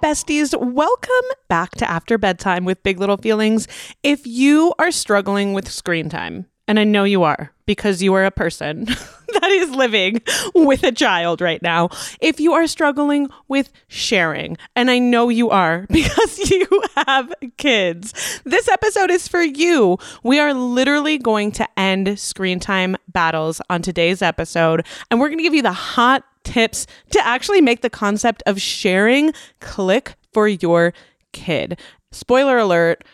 besties. Welcome back to After Bedtime with Big Little Feelings. If you are struggling with screen time, and I know you are because you are a person that is living with a child right now. If you are struggling with sharing, and I know you are because you have kids, this episode is for you. We are literally going to end screen time battles on today's episode, and we're going to give you the hot tips to actually make the concept of sharing click for your kid. Spoiler alert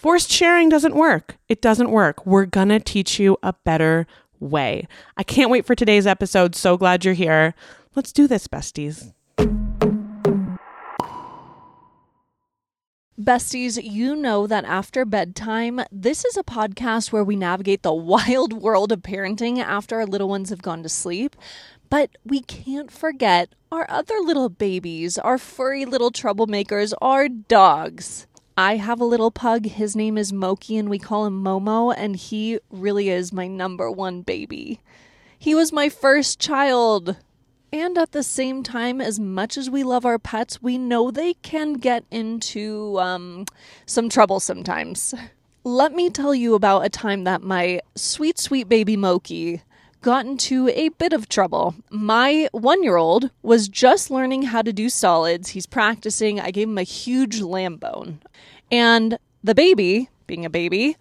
Forced sharing doesn't work. It doesn't work. We're to teach you a better way. I can't wait for today's episode. So glad you're here. Let's do this, besties. Besties, you know that after bedtime, this is a podcast where we navigate the wild world of parenting after our little ones have gone to sleep. But we can't forget our other little babies, our furry little troublemakers, our dogs. I have a little pug. His name is Moki, and we call him Momo, and he really is my number one baby. He was my first child. And at the same time, as much as we love our pets, we know they can get into um, some trouble sometimes. Let me tell you about a time that my sweet, sweet baby Moki got into a bit of trouble. My one year old was just learning how to do solids. He's practicing. I gave him a huge lamb bone. And the baby, being a baby,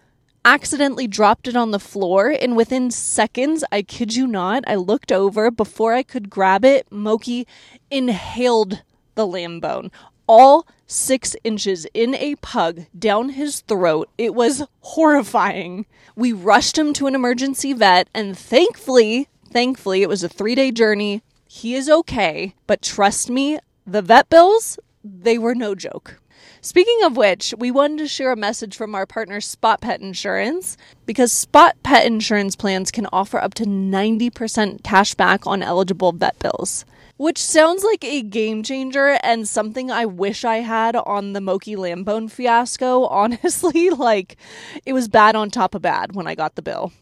accidentally dropped it on the floor. And within seconds, I kid you not, I looked over. Before I could grab it, Moki inhaled the lamb bone. All six inches in a pug down his throat. It was horrifying. We rushed him to an emergency vet, and thankfully, thankfully, it was a three day journey. He is okay, but trust me, the vet bills, they were no joke. Speaking of which, we wanted to share a message from our partner Spot Pet Insurance because Spot Pet Insurance plans can offer up to 90% cash back on eligible vet bills. Which sounds like a game changer and something I wish I had on the Moki Lambone fiasco. Honestly, like it was bad on top of bad when I got the bill.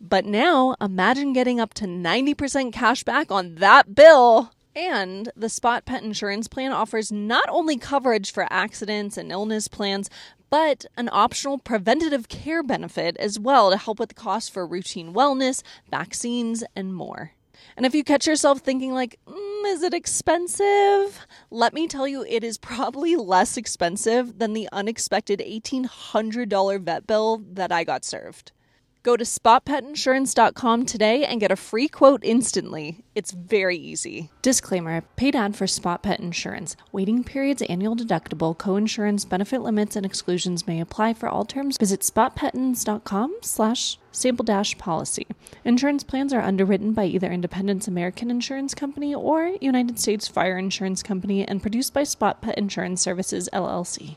But now, imagine getting up to 90% cash back on that bill. And the Spot Pet Insurance Plan offers not only coverage for accidents and illness plans, but an optional preventative care benefit as well to help with the cost for routine wellness, vaccines, and more. And if you catch yourself thinking like, mm, is it expensive? Let me tell you, it is probably less expensive than the unexpected $1,800 vet bill that I got served. Go to spotpetinsurance.com today and get a free quote instantly. It's very easy. Disclaimer paid ad for Spot Pet Insurance. Waiting periods, annual deductible, co-insurance, benefit limits, and exclusions may apply for all terms. Visit spotpetins.com slash sample dash policy. Insurance plans are underwritten by either Independence American Insurance Company or United States Fire Insurance Company and produced by Spot Pet Insurance Services, LLC.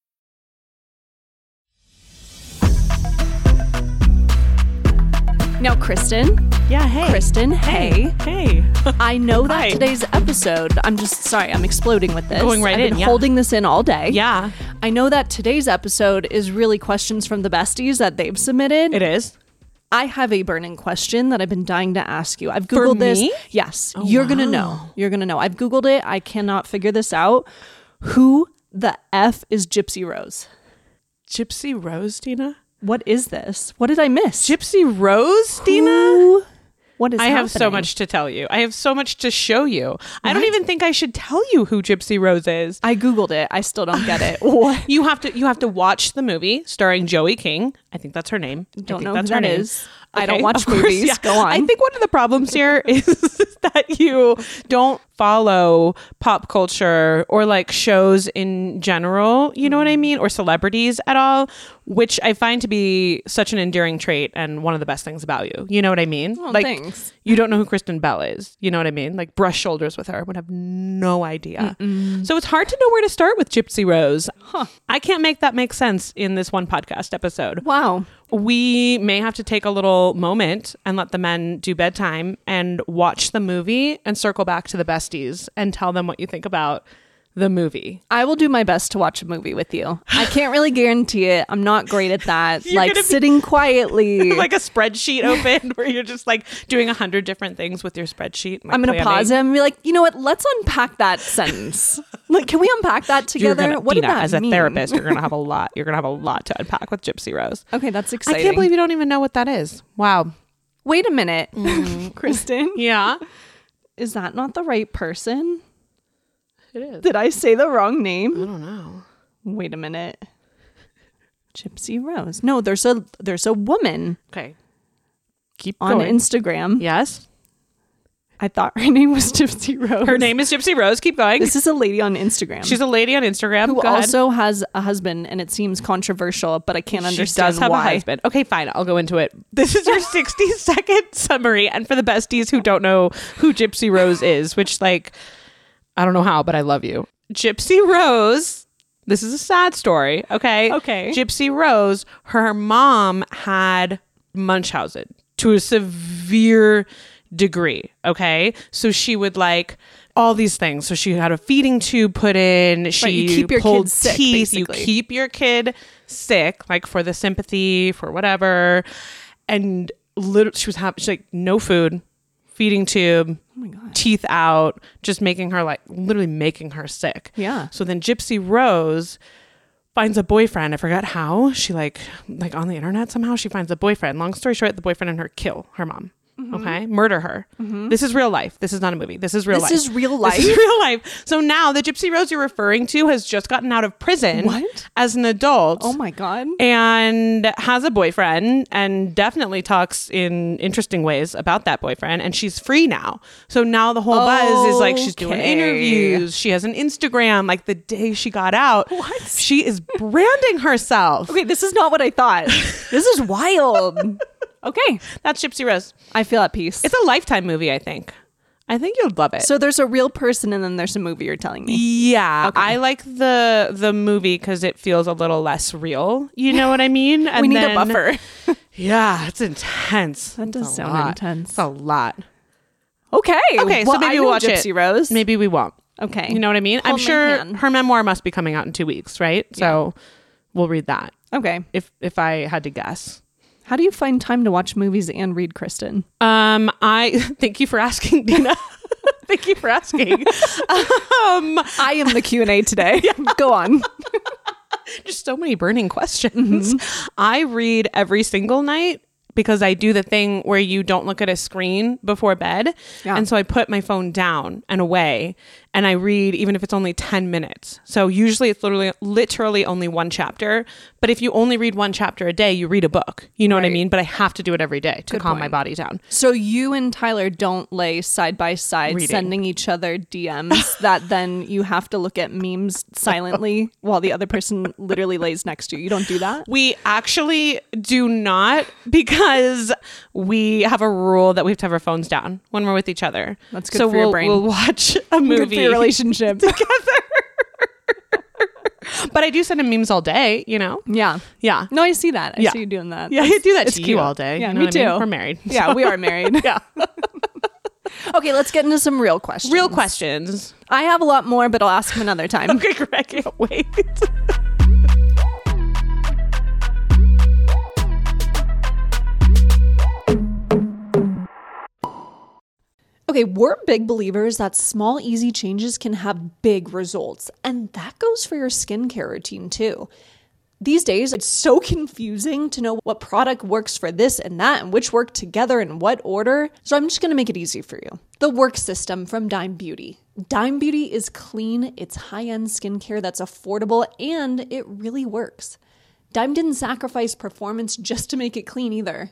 Now, Kristin. Yeah, hey. Kristin, hey. Hey. I know that Hi. today's episode, I'm just sorry, I'm exploding with this. Going right I've in, been yeah. holding this in all day. yeah, I know that today's episode is really questions from the besties that they've submitted. it is. I have a burning question that I've been dying to ask you. I've Googled this. Yes. Oh, you're going to know. You're going to know. I've Googled it. I cannot figure this out. Who the F is Gypsy Rose? Gypsy Rose, Deena? What is this? What did I miss? Gypsy Rose, Deena? Who- What is I have so much to tell you. I have so much to show you. I don't even think I should tell you who Gypsy Rose is. I Googled it. I still don't get it. what? You have to you have to watch the movie starring Joey King. I think that's her name. I Don't think know that's who her that name. is. I don't watch of movies. Go on. I think one of the problems here is that you don't follow pop culture or like shows in general, you know what I mm. mean, or celebrities at all, which I find to be such an endearing trait and one of the best things about you. You know what I mean? Oh, like thanks. you don't know who Kristen Bell is. You know what I mean? Like brush shoulders with her, I would have no idea. So it's hard to know where to start with Gypsy Rose. I can't make that make sense in this one podcast episode Wow. we may have to take a little moment and let the men do bedtime and watch the movie and circle back to the besties and tell them what you think about the movie. I will do my best to watch a movie with you. I can't really guarantee it. I'm not great at that. Like sitting quietly. like a spreadsheet open where you're just like doing a hundred different things with your spreadsheet. like I'm gonna planning. pause it and be like, you know what? Let's unpack that sentence. like, can we unpack that together? gonna, what did Deena, that as a mean? therapist, you're gonna have a lot. You're gonna have a lot to unpack with Gypsy Rose. Okay, that's exciting. I can't believe you don't even know what that is. Wow. Wait a minute, Mm. Kristin. Yeah, Is that not the right person? it is. Did I say the wrong name? I don't know. Wait a minute. Gypsy Rose. No, there's a there's a woman Okay. Keep on going. Instagram. yes. I thought her name was Gypsy Rose. Her name is Gypsy Rose. Keep going. This is a lady on Instagram. She's a lady on Instagram who Go ahead. also has a husband, and it seems controversial, but I can't. She understand does have why. a husband. Okay, fine. I'll go into it. This is your 60 second summary. And for the besties who don't know who Gypsy Rose is, which, like, I don't know how, but I love you. Gypsy Rose, this is a sad story. Okay. Okay. Gypsy Rose, her mom had Munchausen to a severe degree. Okay. So she would like, all these things. So she had a feeding tube put in. She you keep your pulled kid sick, teeth. You keep your kid sick, like for the sympathy, for whatever. And literally, she was having she's like no food, feeding tube, Oh my god. teeth out, just making her like literally making her sick. Yeah. So then Gypsy Rose finds a boyfriend. I forgot how. She like like on the internet somehow she finds a boyfriend. Long story short, the boyfriend and her kill her mom. Mm-hmm. Okay, murder her. Mm-hmm. This is real life. This is not a movie. This is real This life. is real This is life? real life. So now the Gypsy Rose you're referring to has just gotten out of prison What? as an adult Oh my god. and has a boyfriend and definitely talks in interesting ways about that boyfriend and she's free now so now the whole buzz is like she's doing interviews she has an instagram like the day she got out What? she is branding herself Okay, this is not what I thought. this is wild. Okay, that's gypsy rose I feel at peace. it's a lifetime movie i think i think you'll love it so there's a real person, and then there's a movie. You're telling me. yeah, I like the the movie because it feels a little less real. You know what I mean? And we need then- a buffer. Yeah, it's intense. That does sound lot. intense. It's a lot. okay. Okay, so maybe we'll watch Gypsy it. Rose. Maybe we won't. Okay. You know what I mean? I'm oh, sure hand. her memoir must be coming out in two weeks, right? So we'll read that. Okay. If if I had to guess. How do you find time to watch movies and read Kristin? Um, I thank you for asking, Deena. thank you for asking. um, I am the Q and A today. Go on. just so many burning questions. I read every single night because I do the thing where you don't look at a screen before bed. Yeah. And so I put my phone down and away and I read even if it's only 10 minutes. So usually it's literally literally only one chapter, but if you only read one chapter a day, you read a book. You know what I mean? But I have to do it every day to Good calm my body down. So you and Tyler don't lay side by side Reading. sending each other DMs that then you have to look at memes silently while the other person literally lays next to you. You don't do that? We actually do not because we have a rule that we have to have our phones down when we're with each other. That's good so for your we'll, brain. We'll watch a movie Your relationship. But I do send him memes all day, you know? yeah. Yeah. No, I see that. I Yeah. see you doing that. Yeah, I do that it's to you all day. Yeah, you know me what I mean? too. We're married. Yeah, we are married. Yeah. okay, let's get into some real questions. Real questions. I have a lot more, but I'll ask them another time. Okay, Greg, I can't wait. Okay, we're big believers that small, easy changes can have big results, and that goes for your skincare routine too. These days, it's so confusing to know what product works for this and that and which work together in what order. So, I'm just gonna make it easy for you. The Work System from Dime Beauty. Dime Beauty is clean, it's high end skincare that's affordable, and it really works. Dime didn't sacrifice performance just to make it clean either.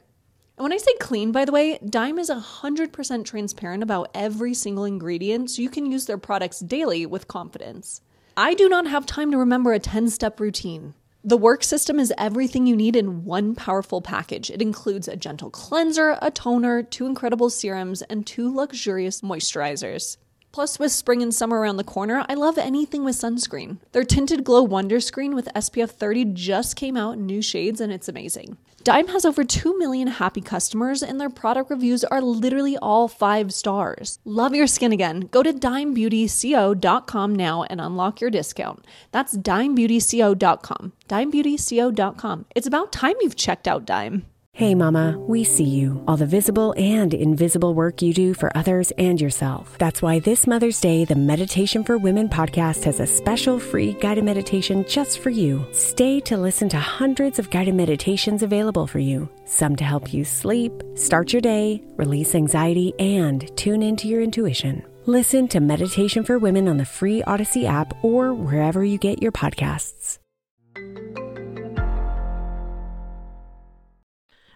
And when I say clean, by the way, Dime is 100% transparent about every single ingredient, so you can use their products daily with confidence. I do not have time to remember a 10 step routine. The work system is everything you need in one powerful package. It includes a gentle cleanser, a toner, two incredible serums, and two luxurious moisturizers. Plus, with spring and summer around the corner, I love anything with sunscreen. Their Tinted Glow Wonder Screen with SPF 30 just came out in new shades and it's amazing. Dime has over 2 million happy customers and their product reviews are literally all 5 stars. Love your skin again. Go to dimebeautyco.com now and unlock your discount. That's dimebeautyco.com. dimebeautyco.com. It's about time you've checked out Dime. Hey, Mama, we see you, all the visible and invisible work you do for others and yourself. That's why this Mother's Day, the Meditation for Women podcast has a special free guided meditation just for you. Stay to listen to hundreds of guided meditations available for you, some to help you sleep, start your day, release anxiety, and tune into your intuition. Listen to Meditation for Women on the free Audacy app or wherever you get your podcasts.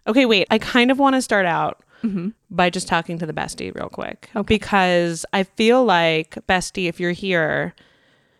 Okay, wait. I kind of want to start out mm-hmm. by just talking to the bestie real quick. Because I feel like, bestie, if you're here,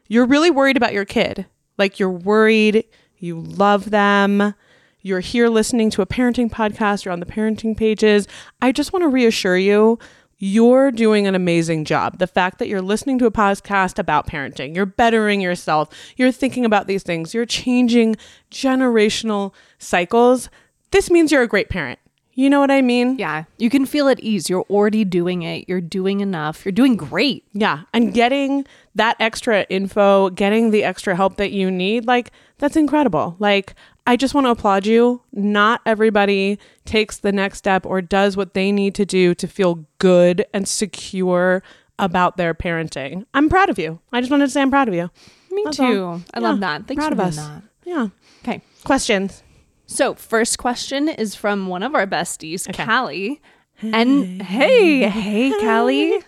you're really worried about your kid. Like you're worried, you love them, you're here listening to a parenting podcast, you're on the parenting pages. I just want to reassure you. You're doing an amazing job. The fact that you're listening to a podcast about parenting, you're bettering yourself, you're thinking about these things, you're changing generational cycles this means you're a great parent. You know what I mean? Yeah, you can feel at ease. You're already doing it. You're doing enough. You're doing great. Yeah. And getting that extra info, getting the extra help that you need, like, that's incredible. Like, I just want to applaud you. Not everybody takes the next step or does what they need to do to feel good and secure about their parenting. I'm proud of you. I just wanted to say I'm proud of you. Me That's too. all. I Yeah, love that. Thanks proud for of us. that. Yeah. Okay. Questions. So, first question is from one of our besties, Callie. And hey, hey, Callie.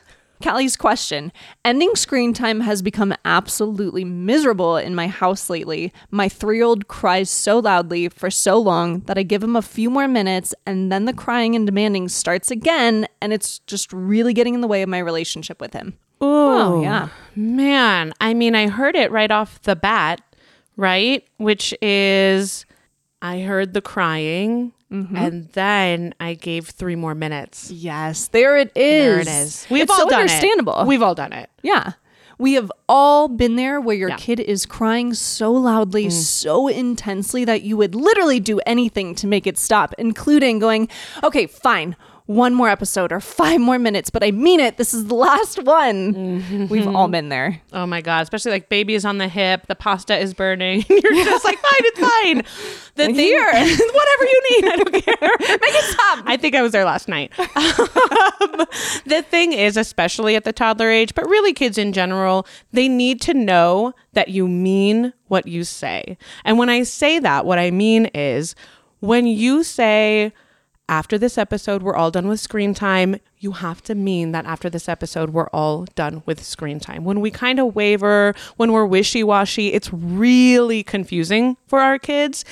Callie's question Ending screen time has become absolutely miserable in my house lately. My three year old cries so loudly for so long that I give him a few more minutes and then the crying and demanding starts again, and it's just really getting in the way of my relationship with him. Oh, yeah. Man, I mean, I heard it right off the bat, right? Which is I heard the crying Mm-hmm. and then I gave three more minutes. Yes, there it is. There it is. We've It's all so done understandable. it. We've all done it. Yeah. We have all been there where your Yeah. kid is crying so loudly, so intensely that you would literally do anything to make it stop, including going, okay, fine, one more episode or five more minutes, but I mean it. This is the last one. We've all been there. Oh my god! Especially like baby is on the hip, the pasta is burning. You're just like, fine, it's fine. The thing, Here. whatever you need, I don't care. Make it stop. I think I was there last night. Um, the thing is, especially at the toddler age, but really kids in general, they need to know that you mean what you say. And when I say that, what I mean is when you say after this episode, we're all done with screen time. You have to mean that after this episode, we're all done with screen time. When we kind of waver, when we're wishy washy, it's really confusing for our kids.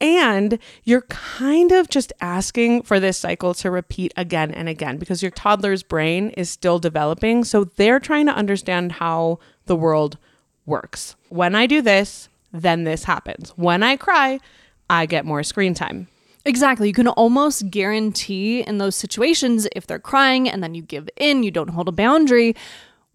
And you're kind of just asking for this cycle to repeat again and again because your toddler's brain is still developing. So they're trying to understand how the world works. When I do this, then this happens. When I cry, I get more screen time. Exactly. You can almost guarantee in those situations if they're crying and then you give in, you don't hold a boundary,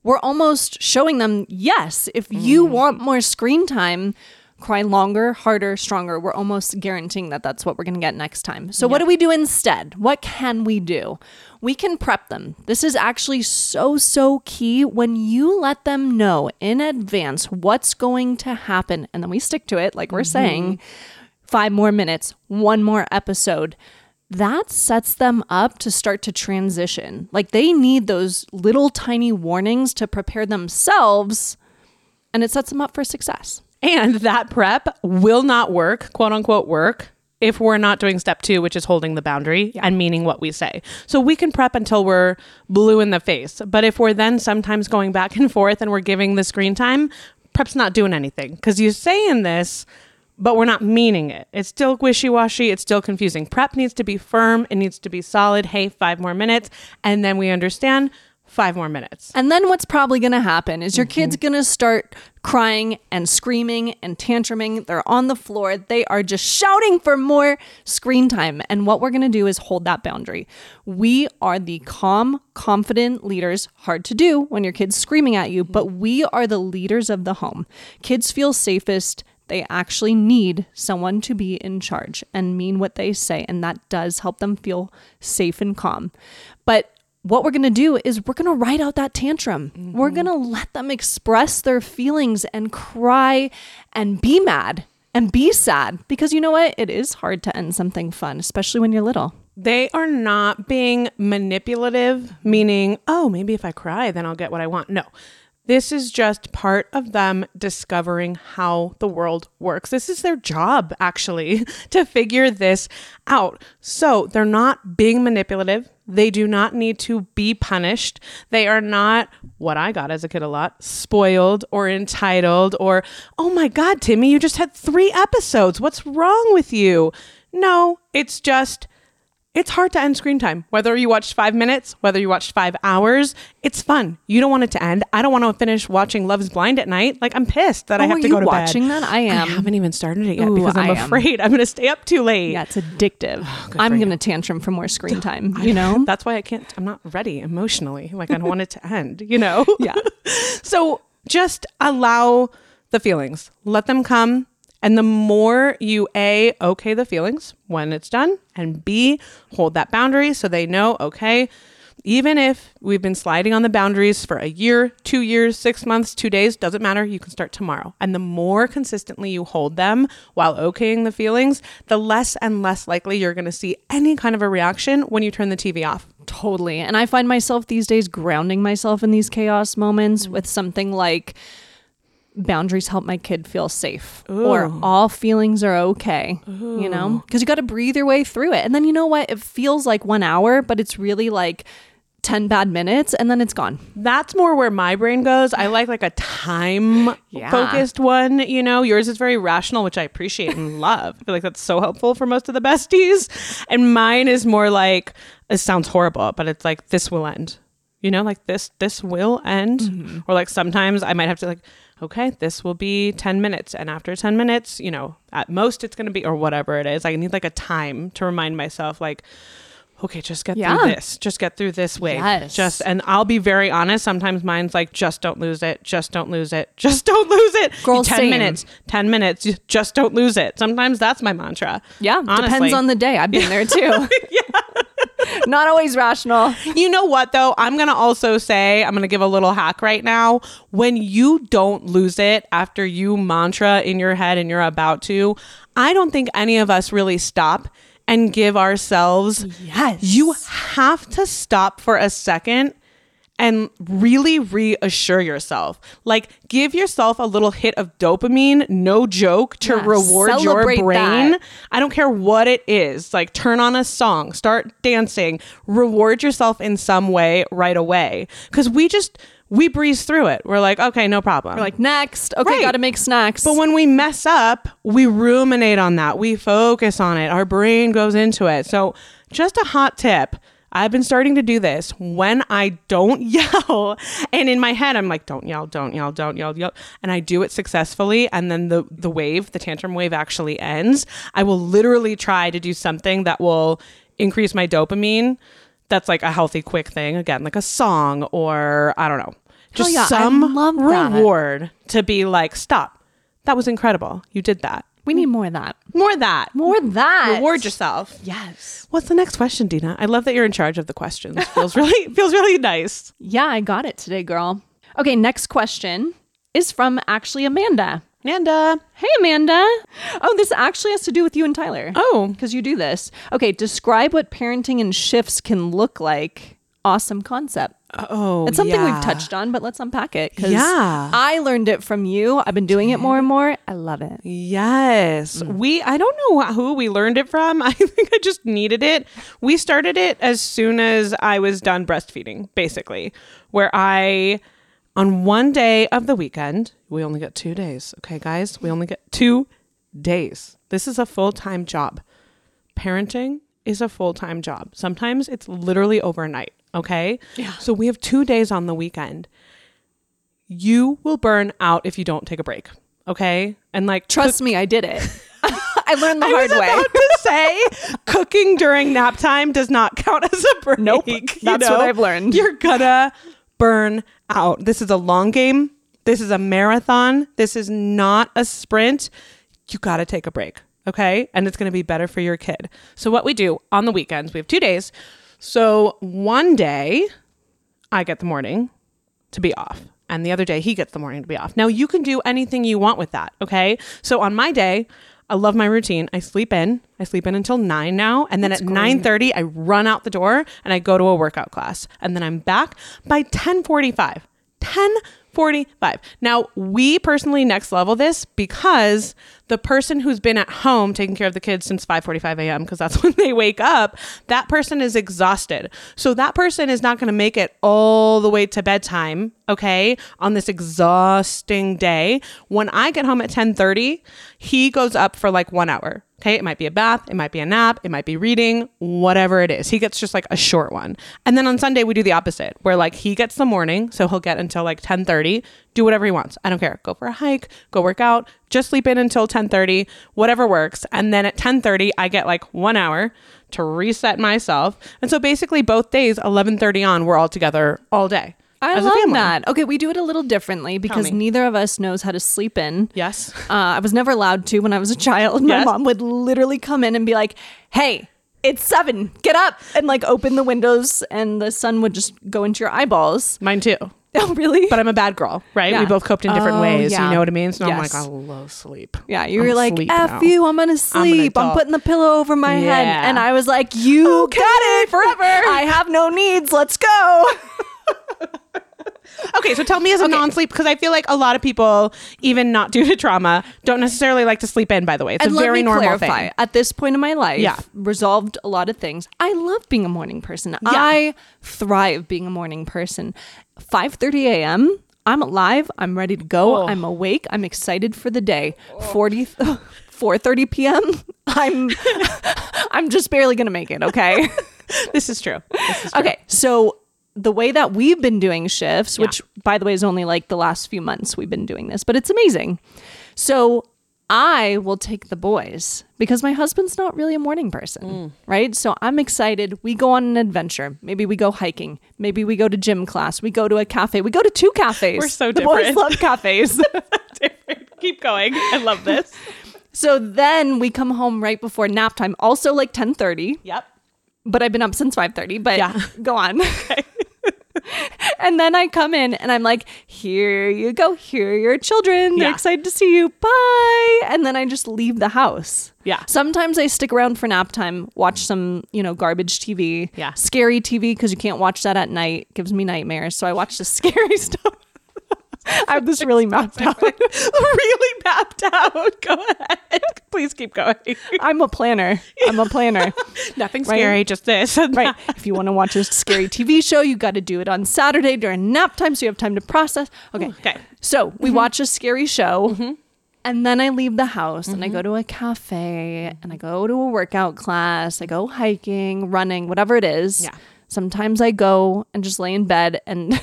we're almost showing them yes, if you mm. want more screen time, cry longer, harder, stronger. We're almost guaranteeing that that's what we're going to get next time. So, what do we do instead? What can we do? We can prep them. This is actually so, so key when you let them know in advance what's going to happen and then we stick to it, like we're saying mm-hmm. Five more minutes, one more episode. That sets them up to start to transition. Like they need those little tiny warnings to prepare themselves, and it sets them up for success. And that prep will not work, quote unquote, work if we're not doing step two, which is holding the boundary and meaning what we say. So we can prep until we're blue in the face. But if we're then sometimes going back and forth and we're giving the screen time, prep's not doing anything because you're saying this, but we're not meaning it. It's still wishy washy. It's still confusing. Prep needs to be firm. It needs to be solid. Hey, five more minutes. And then we understand five more minutes. And then what's probably going to happen is your mm-hmm. kid's going to start crying and screaming and tantruming. They're on the floor. They are just shouting for more screen time. And what we're going to do is hold that boundary. We are the calm, confident leaders. Hard to do when your kid's screaming at you, but we are the leaders of the home. Kids feel safest. They actually need someone to be in charge and mean what they say. And that does help them feel safe and calm. But what we're going to do is we're going to write out that tantrum. We're mm-hmm. going to let them express their feelings and cry and be mad and be sad because you know what? It is hard to end something fun, especially when you're little. They are not being manipulative, meaning, oh, maybe if I cry, then I'll get what I want. No. This is just part of them discovering how the world works. This is their job, actually, to figure this out. So they're not being manipulative. They do not need to be punished. They are not what I got as a kid a lot spoiled or entitled or, oh my God, Timmy, you just had three episodes. What's wrong with you? No, it's just it's hard to end screen time. Whether you watched five minutes, whether you watched five hours, it's fun. You don't want it to end. I don't want to finish watching Love's Blind at night. Like I'm pissed that I Oh, have to go to watching bed. that? I am. I haven't even started it yet Ooh, because I'm I am. afraid I'm going to stay up too late. Yeah, it's addictive. good I'm going to tantrum for more screen time, you know? That's why I can't. I'm not ready emotionally. Like I don't want it to end. You know. Yeah. So just allow the feelings. Let them come. And the more you A, okay the feelings when it's done, and B, hold that boundary so they know, okay, even if we've been sliding on the boundaries for a year, two years, six months, two days, doesn't matter, you can start tomorrow. And the more consistently you hold them while okaying the feelings, the less and less likely you're going to see any kind of a reaction when you turn the TV off. Totally. And I find myself these days grounding myself in these chaos moments mm. with something like boundaries help my kid feel safe or all feelings are okay, you know? Because you got to breathe your way through it. And then you know what? It feels like one hour, but it's really like 10 bad minutes and then it's gone. That's more where my brain goes. I like like a time Yeah. focused one, you know. Yours is very rational, which I appreciate and love. I feel like that's so helpful for most of the besties. And mine is more like it sounds horrible, but it's like this will end. You know, like this this will end. Mm-hmm. Or like sometimes I might have to like okay, this will be 10 minutes and after 10 minutes, you know, at most it's going to be or whatever it is. I need like a time to remind myself like okay, just get Yeah. through this. Just get through this wave. Yes. Just and I'll be very honest. Sometimes mine's like, just don't lose it. Just don't lose it. Just don't lose it. Girl, ten same. minutes. Ten minutes. Just don't lose it. Sometimes that's my mantra. Yeah, Honestly. depends on the day. I've been there too. Not always rational. You know what though? I'm gonna also say I'm gonna give a little hack right now. When you don't lose it after you mantra in your head and you're about to, I don't think any of us really stop and give ourselves Yes. You have to stop for a second and really reassure yourself. Like, give yourself a little hit of dopamine, no joke, to Yeah, reward your brain. that. I don't care what it is. Like, turn on a song, start dancing, reward yourself in some way right away. Because we just, we breeze through it. We're like, okay, no problem. We're like, next. Okay, Right. got to make snacks. But when we mess up, we ruminate on that. We focus on it. Our brain goes into it. So, just a hot tip. I've been starting to do this when I don't yell. And in my head, I'm like, don't yell, don't yell, don't yell, yell. And I do it successfully. And then the, the wave, the tantrum wave actually ends. I will literally try to do something that will increase my dopamine. That's like a healthy, quick thing. Again, like a song or I don't know. Just yeah, some reward to be like, stop. That was incredible. You did that. We need more of that. More of that. More of that. Reward yourself. Yes. What's the next question, Deena? I love that you're in charge of the questions. Feels really feels really nice. Yeah, I got it today, girl. Okay, next question is from actually Amanda. Amanda. Hey, Amanda. Oh, this actually has to do with you and Tyler. Oh. because you do this. Okay, describe what parenting and shifts can look like. Awesome concept. Oh. It's something yeah. we've touched on, but let's unpack it. 'cause Yeah. I learned it from you. I've been doing it more and more. I love it. Yes. Mm. We I don't know who we learned it from. I think I just needed it. We started it as soon as I was done breastfeeding, basically, where I on one day of the weekend, we only get 2 days. Okay, guys? We only get 2 days. This is a full time job. Parenting is a full time job. Sometimes it's literally overnight. Okay. Yeah. So we have two days on the weekend. You will burn out if you don't take a break. Okay. And like, Trust me, I did it. I learned the hard way. I hard was way. about to say cooking during nap time does not count as a break. Nope. you That's what I've learned. You're gonna burn out. This is a long game. This is a marathon. This is not a sprint. You got to take a break. Okay. And it's going to be better for your kid. So, what we do on the weekends, we have two days. So, one day I get the morning to be off. And the other day he gets the morning to be off. Now you can do anything you want with that. Okay. So on my day, I love my routine. I sleep in. I sleep in until nine now. And then at nine thirty, I run out the door and I go to a workout class. And then I'm back by 1045. 1045. Now we personally next level this because the person who's been at home taking care of the kids since 5:45 a.m. because that's when they wake up, that person is exhausted. So that person is not going to make it all the way to bedtime, okay, on this exhausting day. When I get home at 10:30, he goes up for like 1 hour. Okay, it might be a bath, it might be a nap, it might be reading, whatever it is. He gets just like a short one. And then on Sunday we do the opposite, where like he gets the morning, so he'll get until like 10:30, do whatever he wants. I don't care. Go for a hike, go work out, just sleep in until 10:30, whatever works. And then at 10:30 I get like 1 hour to reset myself. And so basically both days 11:30 on we're all together all day. I as a love family. that. Okay, we do it a little differently because me. neither of us knows how to sleep in. Yes. Uh, I was never allowed to when I was a child. My Yes. mom would literally come in and be like, "Hey, it's seven. Get up!" and like open the windows, and the sun would just go into your eyeballs. Mine too. Oh, really? But I'm a bad girl, right? We both coped in different Oh, ways. yeah. You know what I mean? So I'm Yes. like, I love sleep. yeah, you I'm were like, asleep "F now. you, I'm gonna sleep. I'm, adult." putting the pillow over my head," Yeah. and I was like, "You got it forever. I have no needs. Let's go." Okay, so tell me as a non-sleep because I feel like a lot of people, even not due to trauma, don't necessarily like to sleep in. By the way, it's and a very normal clarify. thing. At this point in my life, Yeah. resolved a lot of things. I love being a morning person. I thrive being a morning person. 5:30 a.m. I'm alive. I'm ready to go. Oh. I'm awake. I'm excited for the day. 40 4:30 p.m. I'm I'm just barely going to make it, okay? This is true. This is true. okay. So the way that we've been doing shifts, which by the way is only like the last few months we've been doing this, but it's amazing. So I will take the boys because my husband's not really a morning person, Mm. right? So I'm excited. We go on an adventure. Maybe we go hiking. Maybe we go to gym class. We go to a cafe. We go to two cafes. We're so the boys different. love cafes. Keep going. I love this. so then we come home right before nap time, also like 10:30. Yep. but I've been up since 5:30, but Yeah. go on. and then I come in and I'm like, "Here you go. Here are your children. They're Yeah. excited to see you. Bye." And then I just leave the house. Yeah. Sometimes I stick around for nap time, watch some, you know, garbage TV. Yeah. Scary TV because you can't watch that at night. It Gives me nightmares. So I watch the scary stuff. I have this really mapped out. really mapped out. Go ahead. Please keep going. I'm a planner. I'm a planner. Nothing Right. scary, just this. right. If you want to watch a scary TV show, you got to do it on Saturday during nap time so you have time to process. Okay. Okay. So we watch a scary show. Mm-hmm. And then I leave the house and I go to a cafe and I go to a workout class. I go hiking, running, whatever it is. Yeah. Sometimes I go and just lay in bed and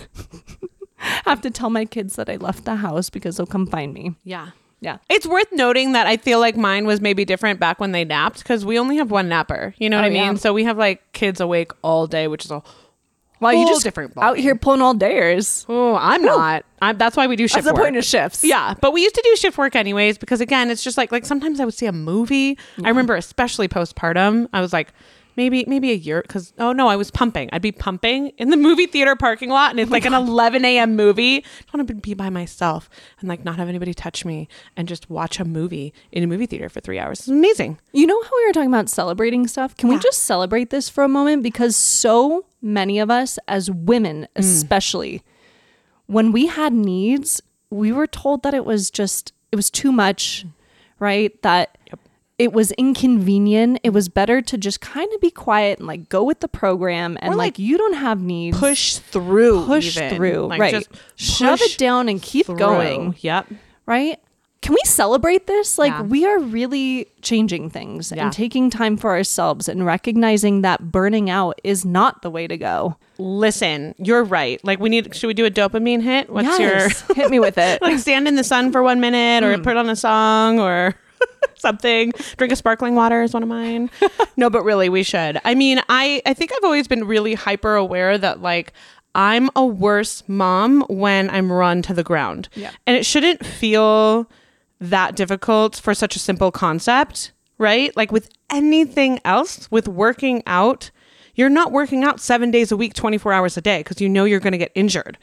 have to tell my kids that I left the house because they'll come find me. Yeah. Yeah. It's worth noting that I feel like mine was maybe different back when they napped because we only have one napper. You know what Oh, I mean? yeah. So we have like kids awake all day, which is a Well, you just different out here pulling all dayers. oh, I'm not. I'm, that's why we do shift That's the work. point of shifts. Yeah, but we used to do shift work anyways because again, it's just like like sometimes I would see a movie. I remember especially postpartum, I was like maybe maybe a year because oh no, I was pumping. I'd be pumping in the movie theater parking lot, and it's like an 11 a.m. movie. I want to be by myself and like not have anybody touch me and just watch a movie in a movie theater for three hours. It's amazing. You know how we were talking about celebrating stuff? Can we just celebrate this for a moment? Because so many of us, as women Mm. especially, when we had needs, we were told that it was just, it was too much, right? That it was inconvenient. It was better to just kind of be quiet and like go with the program and like, like, you don't have needs. Push through, push even. through, Like, right? just Shove it down and keep through. going, Yep. right? can we celebrate this? Like, Yeah. we are really changing things Yeah. and taking time for ourselves and recognizing that burning out is not the way to go. Listen, you're right. Like we need should we do a dopamine hit? What's Yes. your hit me with it? like stand in the sun for one minute or hmm. put on a song or something. Drink a sparkling water is one of mine. No but really we should. I mean i i think i've always been really hyper aware that like i'm a worse mom when i'm run to the ground. Yeah. and it shouldn't feel that difficult for such a simple concept right? Like with anything else with working out you're not working out seven days a week 24 hours a day because you know you're going to get injured.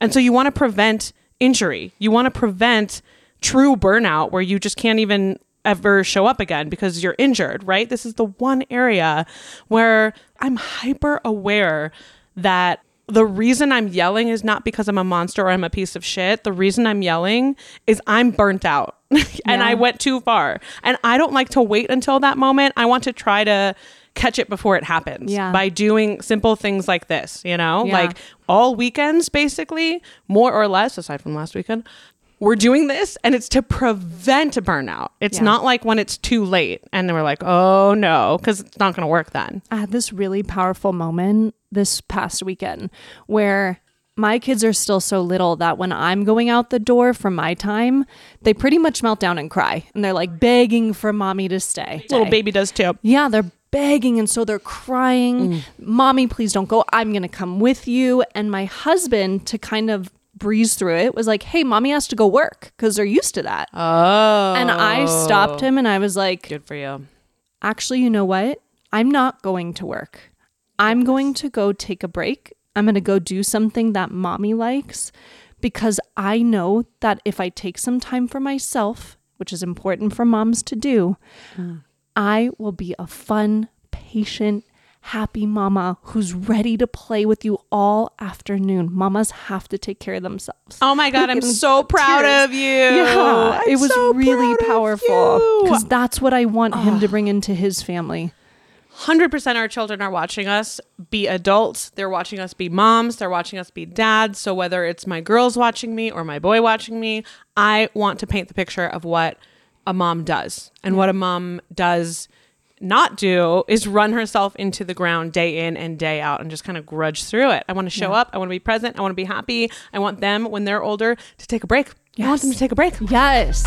And so you want to prevent injury. You want to prevent true burnout where you just can't even ever show up again because you're injured, right? This is the one area where I'm hyper aware that the reason I'm yelling is not because I'm a monster or I'm a piece of shit. The reason I'm yelling is I'm burnt out and I went too far. And I don't like to wait until that moment. I want to try to catch it before it happens Yeah. by doing simple things like this, you know? Yeah. Like all weekends basically more or less aside from last weekend we're doing this and it's to prevent burnout it's Yeah. not like when it's too late and then we're like oh no because it's not going to work then I had this really powerful moment this past weekend where my kids are still so little that when I'm going out the door for my time, they pretty much melt down and cry. And they're like begging for mommy to stay. little baby does too Yeah, they're begging. And so they're crying, mm. Mommy, please don't go. I'm going to come with you. And my husband, to kind of breeze through it, was like, Hey, mommy has to go work because they're used to that. oh And I stopped oh. him and I was like, good for you actually, you know what? I'm not going to work. I'm going to go take a break. I'm going to go do something that mommy likes because I know that if I take some time for myself, which is important for moms to do, mm. I will be a fun, patient, happy mama who's ready to play with you all afternoon. Mamas have to take care of themselves. oh my god i'm so proud tears. of you Yeah, I'm it was so really powerful because that's what I want him to bring into his family. 100% our children are watching us be adults. They're watching us be moms. They're watching us be dads. So whether it's my girls watching me or my boy watching me, I want to paint the picture of what a mom does. And what a mom does not do is run herself into the ground day in and day out and just kind of grudge through it. I want to show up. I want to be present. I want to be happy. I want them when they're older to take a break. I want them to take a break. Yes.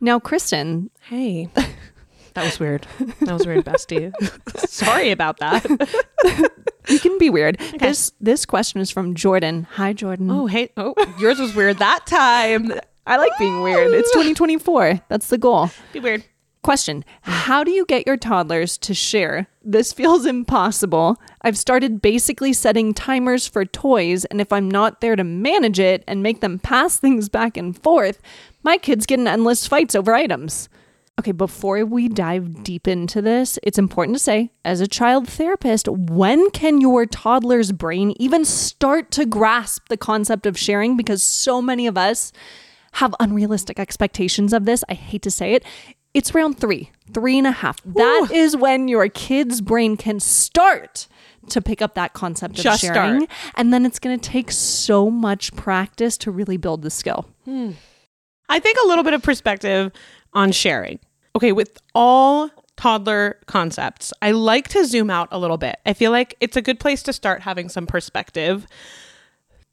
Now, Kristin, Hey. That was weird. That was weird, bestie. Sorry about that. you can be weird. This this question is from Jordan. Hi, Jordan. Oh, hey. Oh, yours was weird that time. I like being weird. It's 2024. That's the goal. Be weird. Question How do you get your toddlers to share? This feels impossible. I've started basically setting timers for toys, and if I'm not there to manage it and make them pass things back and forth, my kids get in endless fights over items. Okay, before we dive deep into this, it's important to say, as a child therapist, when can your toddler's brain even start to grasp the concept of sharing? Because so many of us have unrealistic expectations of this. I hate to say it. It's around three, three and a half. That is when your kid's brain can start to pick up that concept of Just sharing. start. And then it's going to take so much practice to really build the skill. Hmm. I think a little bit of perspective on sharing. Okay, with all toddler concepts, I like to zoom out a little bit. I feel like it's a good place to start having some perspective.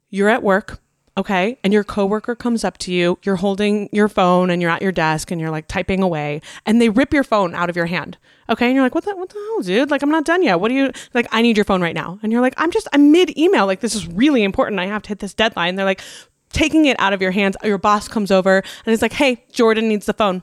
You're at work, okay, and your coworker comes up to you. You're holding your phone and you're at your desk and you're like typing away, and they rip your phone out of your hand. Okay, and you're like, "What the what the hell, dude? Like I'm not done yet. What do you like? I need your phone right now." And you're like, "I'm just I'm mid email. Like this is really important. I have to hit this deadline." They're like taking it out of your hands. Your boss comes over and he's like, "Hey, Jordan needs the phone."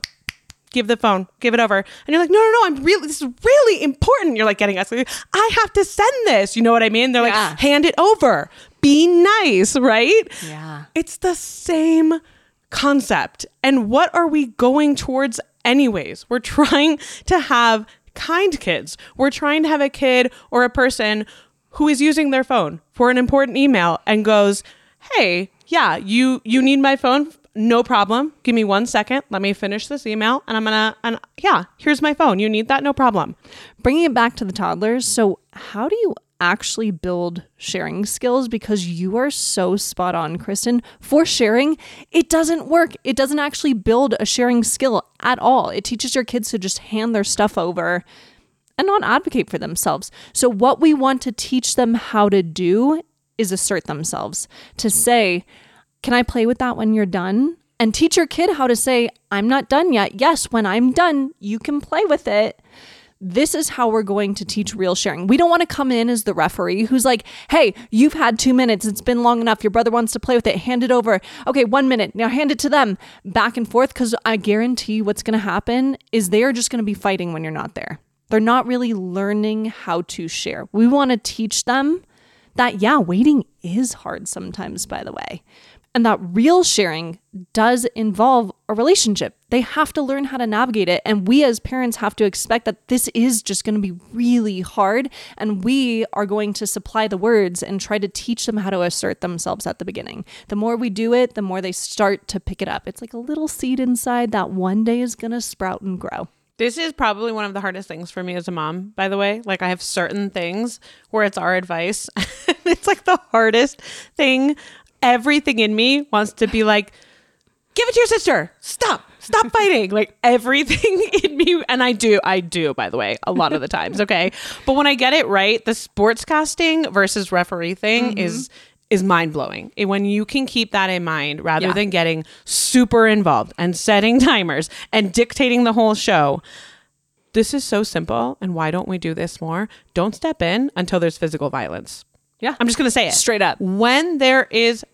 give the phone, give it over. And you're like, no, no, no, I'm really, this is really important. You're like getting us, I have to send this. You know what I mean? They're Yeah. like, hand it over, be nice, right? Yeah. It's the same concept. And what are we going towards, anyways? We're trying to have kind kids. We're trying to have a kid or a person who is using their phone for an important email and goes, "Hey, yeah, you you need my phone no problem. Give me one second. Let me finish this email and I'm going to, and yeah, here's my phone. You need that? No problem. Bringing it back to the toddlers. So, how do you actually build sharing skills? Because you are so spot on, Kristin. For sharing, it doesn't work. It doesn't actually build a sharing skill at all. It teaches your kids to just hand their stuff over and not advocate for themselves. So, what we want to teach them how to do is assert themselves, to say, Can I play with that when you're done? And teach your kid how to say, I'm not done yet. Yes, when I'm done, you can play with it. This is how we're going to teach real sharing. We don't want to come in as the referee who's like, hey, you've had two minutes. It's been long enough. Your brother wants to play with it. Hand it over. Okay, one minute. Now hand it to them. Back and forth. Because I guarantee what's going to happen is they are just going to be fighting when you're not there. They're not really learning how to share. We want to teach them that, yeah, waiting is hard sometimes, by the way. And that real sharing does involve a relationship. They have to learn how to navigate it. And we as parents have to expect that this is just going to be really hard. And we are going to supply the words and try to teach them how to assert themselves at the beginning. The more we do it, the more they start to pick it up. It's like a little seed inside that one day is going to sprout and grow. This is probably one of the hardest things for me as a mom, by the way. Like, I have certain things where it's our advice. it's like the hardest thing. Everything in me wants to be like, give it to your sister. Stop. Stop fighting. like, everything in me. And I do. I do, by the way, a lot of the times. Okay. But when I get it right, the sportscasting versus referee thing Mm-hmm. is is mind blowing. When you can keep that in mind rather Yeah. than getting super involved and setting timers and dictating the whole show. This is so simple. And why don't we do this more? Don't step in until there's physical violence. Yeah. I'm just going to say it Straight up. when there is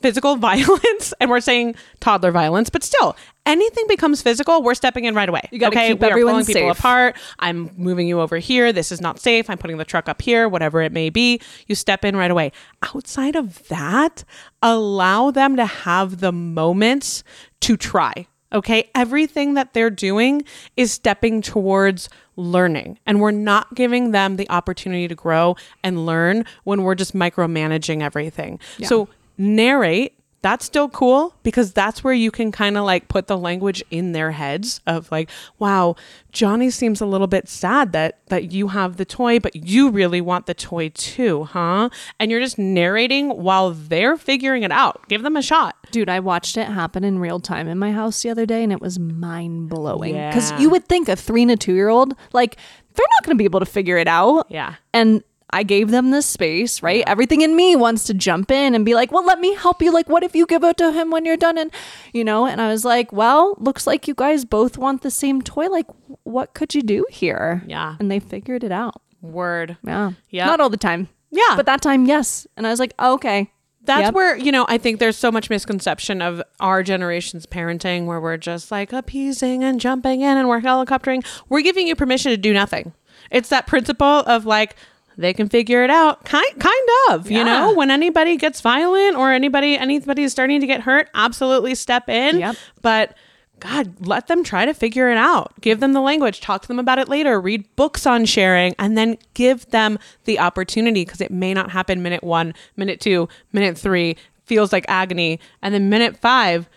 physical violence and we're saying toddler violence but still anything becomes physical we're stepping in right away. You gotta okay keep we are everyone pulling people apart. I'm moving you over here. This is not safe. I'm putting the truck up here whatever it may be. You step in right away. Outside of that allow them to have the moments to try Okay. Everything that they're doing is stepping towards learning. And we're not giving them the opportunity to grow and learn when we're just micromanaging everything. So narrate. That's still cool because that's where you can kind of like put the language in their heads of like, wow, Johnny seems a little bit sad that that you have the toy, but you really want the toy too, huh? And you're just narrating while they're figuring it out. Give them a shot. Dude, I watched it happen in real time in my house the other day and it was mind blowing. Because Yeah. you would think a three and a two year old, like, they're not going to be able to figure it out. Yeah. And I gave them this space, right? Everything in me wants to jump in and be like, well, let me help you. Like, what if you give it to him when you're done? And, you know, and I was like, well, looks like you guys both want the same toy. Like, what could you do here? Yeah. And they figured it out. Word. Yeah. Yeah. Not all the time. Yeah. But that time, yes. And I was like, oh, okay. That's Yep. where, you know, I think there's so much misconception of our generation's parenting where we're just like appeasing and jumping in and we're helicoptering. We're giving you permission to do nothing. It's that principle of like, they can figure it out. Kind kind of, you know, when anybody gets violent or anybody anybody is starting to get hurt, absolutely step in. Yep. But God, let them try to figure it out. Give them the language, talk to them about it later, read books on sharing, and then give them the opportunity because it may not happen minute one, minute two, minute three, feels like agony. And then minute five,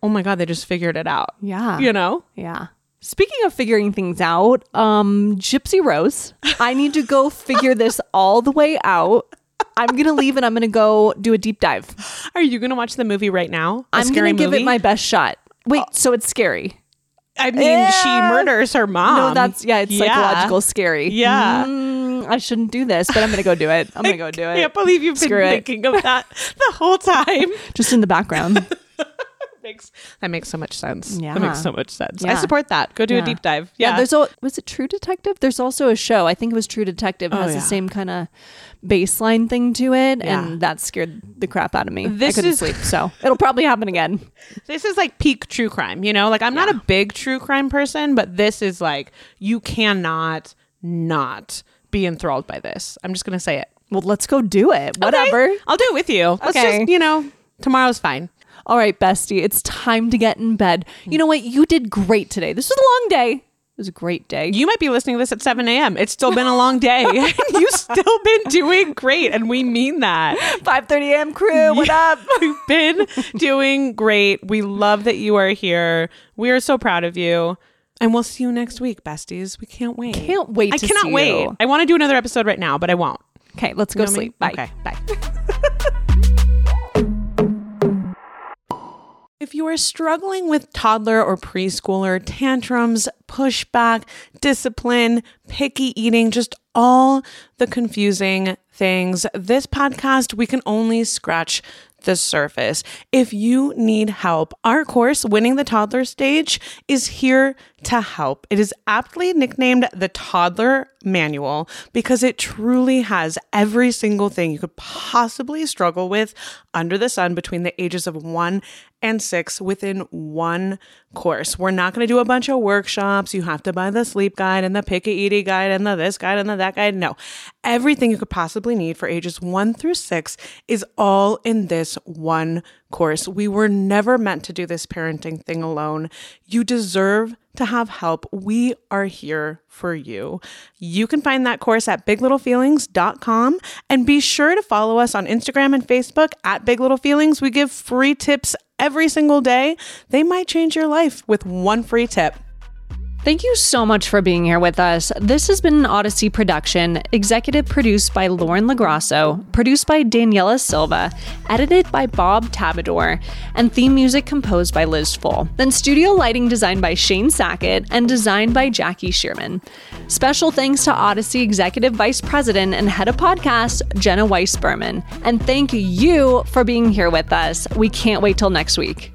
oh my God, they just figured it out. Yeah. You know? Yeah. Speaking of figuring things out, um, Gypsy Rose, I need to go figure this all the way out. I'm gonna leave and I'm gonna go do a deep dive. Are you to watch the movie right now? i I'm gonna give it my best shot. Wait, so it's scary? I mean, she murders her mom. no, that's yeah, it's Yeah. psychological scary. Yeah. Mm, I shouldn't do this, but I'm gonna go do it. I'm gonna go do it. I can't believe you've been Screw it. thinking of that the whole time. Just in the background. makes that makes so much sense. Yeah. That makes so much sense. I support that. Go do a deep dive. Yeah. Yeah. there's a was it True Detective? There's also a show. I think it was True Detective. Oh, has Oh, yeah. the same kind of baseline thing to it, Yeah. and that scared the crap out of me. This I couldn't is- sleep, so it'll probably happen again. this is like peak true crime, you know? Like I'm not a big true crime person, but this is like you cannot not be enthralled by this. I'm just going to say it. Well, let's go do it. Okay, Whatever. I'll do it with you. Let's Okay. just, you know, tomorrow's fine. All right, bestie, it's time to get in bed. You know what? You did great today. This was a long day. It was a great day. You might be listening to this at 7 a.m. It's still been a long day. You've still been doing great, and we mean that. 5:30 a.m. crew, what up? You've been doing great. We love that you are here. We are so proud of you. And we'll see you next week, besties. We can't wait. Can't wait I to cannot see wait. you. I want to do another episode right now, but I won't. Okay, let's go You know I sleep. Bye. Okay. Bye. If you are struggling with toddler or preschooler tantrums, pushback, discipline, picky eating, just all the confusing things, this podcast, we can only scratch the surface. If you need help, our course, Winning the Toddler Stage, is here to help. It is aptly nicknamed the Toddler Manual because it truly has every single thing you could possibly struggle with under the sun between the ages of one and six within one course. We're not going to do a bunch of workshops. You have to buy the sleep guide and the picky eating guide and the this guide and the that guide. No, everything you could possibly need for ages one through six is all in this one course. We were never meant to do this parenting thing alone. You deserve to have help. We are here for you. You can find that course at biglittlefeelings.com and be sure to follow us on Instagram and Facebook at Big Little Feelings. We give free tips every single day. They might change your life with one free tip. Thank you so much for being here with us. This has been an Audacy production, executive produced by Lauren Lagrasso, produced by Daniela Silva, edited by Bob Tabador, and theme music composed by Liz Full. Then studio lighting designed by Shane Sackett and designed by Jackie Shearman. Special thanks to Audacy Executive Vice President and Head of Podcast, Jenna Weiss Berman. And thank you for being here with us. We can't wait till next week.